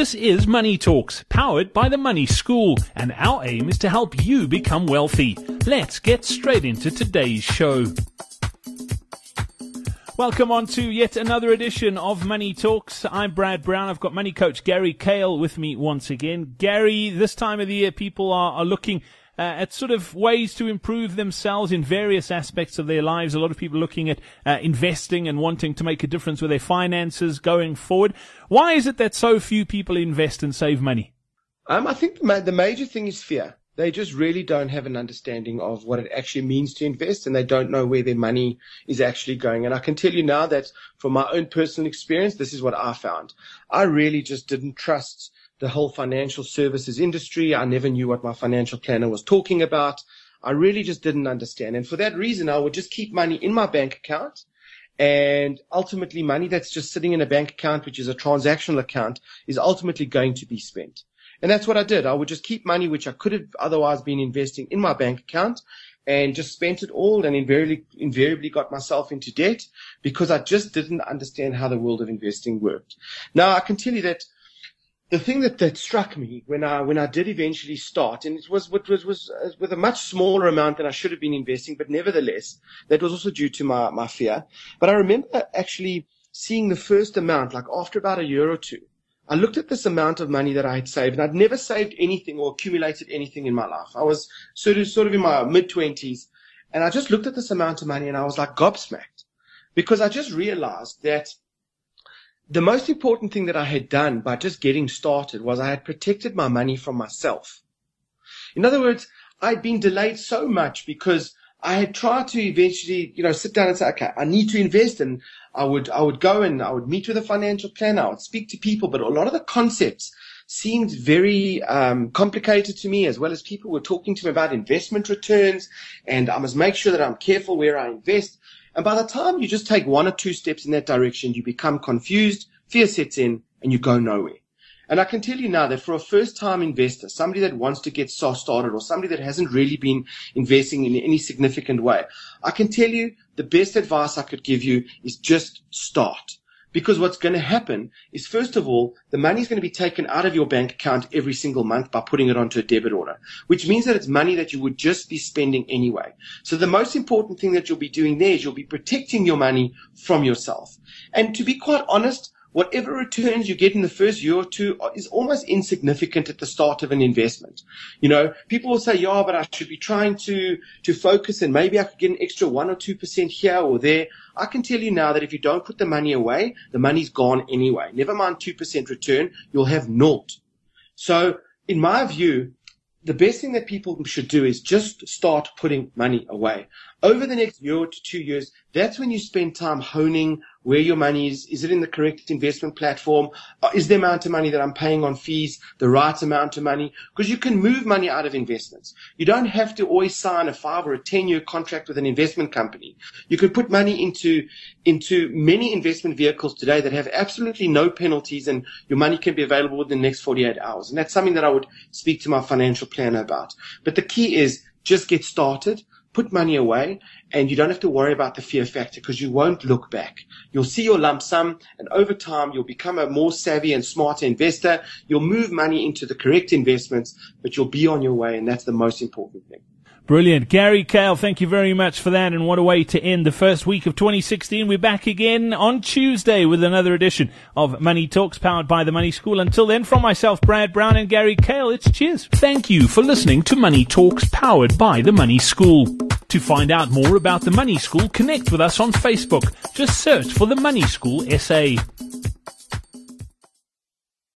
This is Money Talks, powered by the Money School, and our aim is to help you become wealthy. Let's get straight into today's show. Welcome on to yet another edition of Money Talks. I'm Brad Brown. I've got money coach Gary Kayle with me once again. Gary, this time of the year, people are, are looking uh, at sort of ways to improve themselves in various aspects of their lives. A lot of people looking at uh, investing and wanting to make a difference with their finances going forward. Why is it that so few people invest and save money? Um, I think the, the major thing is fear. They just really don't have an understanding of what it actually means to invest and they don't know where their money is actually going. And I can tell you now that from my own personal experience, this is what I found. I really just didn't trust the whole financial services industry. I never knew what my financial planner was talking about. I really just didn't understand. And for that reason, I would just keep money in my bank account and ultimately money that's just sitting in a bank account, which is a transactional account, is ultimately going to be spent. And that's what I did. I would just keep money which I could have otherwise been investing in my bank account and just spent it all and invariably, invariably got myself into debt because I just didn't understand how the world of investing worked. Now I can tell you that the thing that, that struck me when I when I did eventually start, and it was what was, was uh, with a much smaller amount than I should have been investing, but nevertheless, that was also due to my, my fear. But I remember actually seeing the first amount, like after about a year or two, I looked at this amount of money that I had saved, and I'd never saved anything or accumulated anything in my life. I was sort of sort of in my mid twenties, and I just looked at this amount of money and I was like gobsmacked because I just realized that the most important thing that I had done by just getting started was I had protected my money from myself. In other words, I'd been delayed so much because I had tried to eventually, you know, sit down and say, okay, I need to invest and I would, I would go and I would meet with a financial planner. I would speak to people, but a lot of the concepts seemed very um, complicated to me, as well as people were talking to me about investment returns, and I must make sure that I'm careful where I invest. And by the time you just take one or two steps in that direction, you become confused, fear sets in, and you go nowhere. And I can tell you now that for a first time investor, somebody that wants to get soft started or somebody that hasn't really been investing in any significant way, I can tell you the best advice I could give you is just start. Because what's going to happen is, first of all, the money is going to be taken out of your bank account every single month by putting it onto a debit order, which means that it's money that you would just be spending anyway. So the most important thing that you'll be doing there is you'll be protecting your money from yourself. And to be quite honest, whatever returns you get in the first year or two is almost insignificant at the start of an investment. You know, people will say, yeah, but I should be trying to, to focus and maybe I could get an extra one or 2% here or there. I can tell you now that if you don't put the money away, the money's gone anyway. Never mind 2% return, you'll have naught. So in my view, the best thing that people should do is just start putting money away. Over the next year to two years, that's when you spend time honing where your money is. Is it in the correct investment platform? Uh, is the amount of money that I'm paying on fees the right amount of money? Because you can move money out of investments. You don't have to always sign a five or a 10 year contract with an investment company. You can put money into, into many investment vehicles today that have absolutely no penalties and your money can be available within the next 48 hours. And that's something that I would speak to my financial planner about. But the key is just get started put money away and you don't have to worry about the fear factor because you won't look back. You'll see your lump sum and over time you'll become a more savvy and smarter investor. You'll move money into the correct investments, but you'll be on your way and that's the most important thing. Brilliant. Gary Kayle, thank you very much for that. And what a way to end the first week of 2016. We're back again on Tuesday with another edition of Money Talks powered by the Money School. Until then, from myself, Brad Brown and Gary Kayle, it's cheers. Thank you for listening to Money Talks powered by the Money School. To find out more about the Money School, connect with us on Facebook. Just search for the Money School SA.